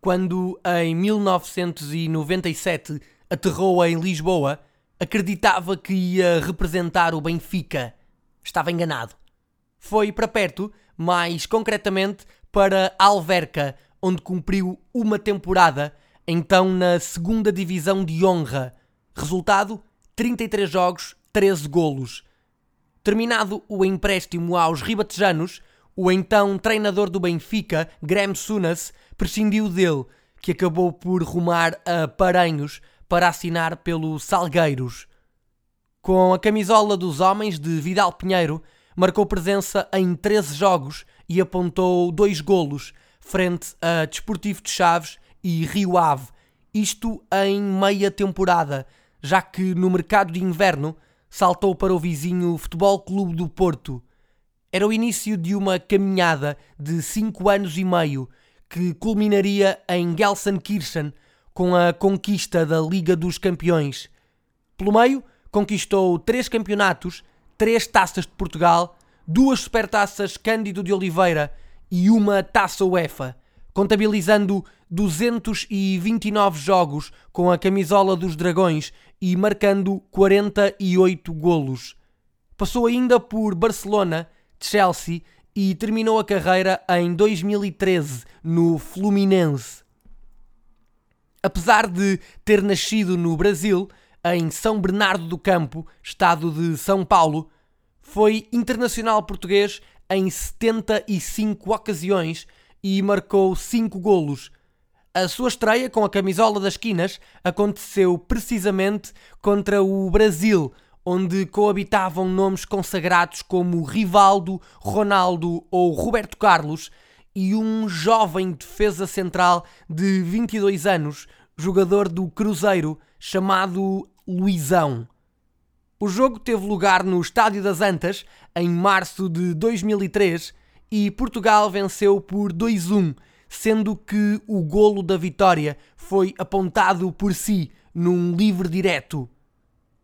quando em 1997 aterrou em Lisboa, acreditava que ia representar o Benfica. Estava enganado. Foi para perto, mais concretamente para Alverca, onde cumpriu uma temporada, então na segunda divisão de honra. Resultado: 33 jogos, 13 golos. Terminado o empréstimo aos ribatejanos, o então treinador do Benfica, Graham Sunas, prescindiu dele, que acabou por rumar a Paranhos para assinar pelo Salgueiros. Com a camisola dos homens de Vidal Pinheiro, marcou presença em 13 jogos e apontou dois golos frente a Desportivo de Chaves e Rio Ave, isto em meia temporada, já que no mercado de inverno saltou para o vizinho Futebol Clube do Porto. Era o início de uma caminhada de 5 anos e meio que culminaria em Gelsenkirchen com a conquista da Liga dos Campeões. Pelo meio, conquistou três campeonatos, três taças de Portugal, duas supertaças Cândido de Oliveira e uma taça UEFA, contabilizando 229 jogos com a camisola dos Dragões e marcando 48 golos. Passou ainda por Barcelona, Chelsea e terminou a carreira em 2013 no Fluminense. Apesar de ter nascido no Brasil, em São Bernardo do Campo, estado de São Paulo, foi internacional português em 75 ocasiões e marcou 5 golos. A sua estreia com a camisola das quinas aconteceu precisamente contra o Brasil, onde coabitavam nomes consagrados como Rivaldo, Ronaldo ou Roberto Carlos e um jovem defesa central de 22 anos, jogador do Cruzeiro, chamado Luizão. O jogo teve lugar no Estádio das Antas em março de 2003 e Portugal venceu por 2-1, sendo que o golo da vitória foi apontado por si num livre direto.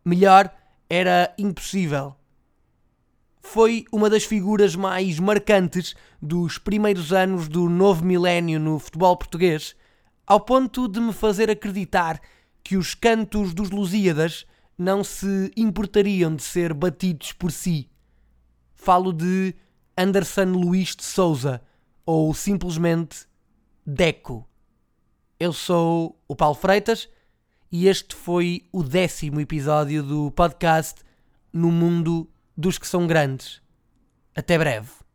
Melhor era impossível. Foi uma das figuras mais marcantes dos primeiros anos do novo milénio no futebol português, ao ponto de me fazer acreditar que os cantos dos Lusíadas não se importariam de ser batidos por si. Falo de Anderson Luís de Souza ou simplesmente Deco. Eu sou o Paulo Freitas e este foi o décimo episódio do podcast No Mundo dos que são grandes. Até breve.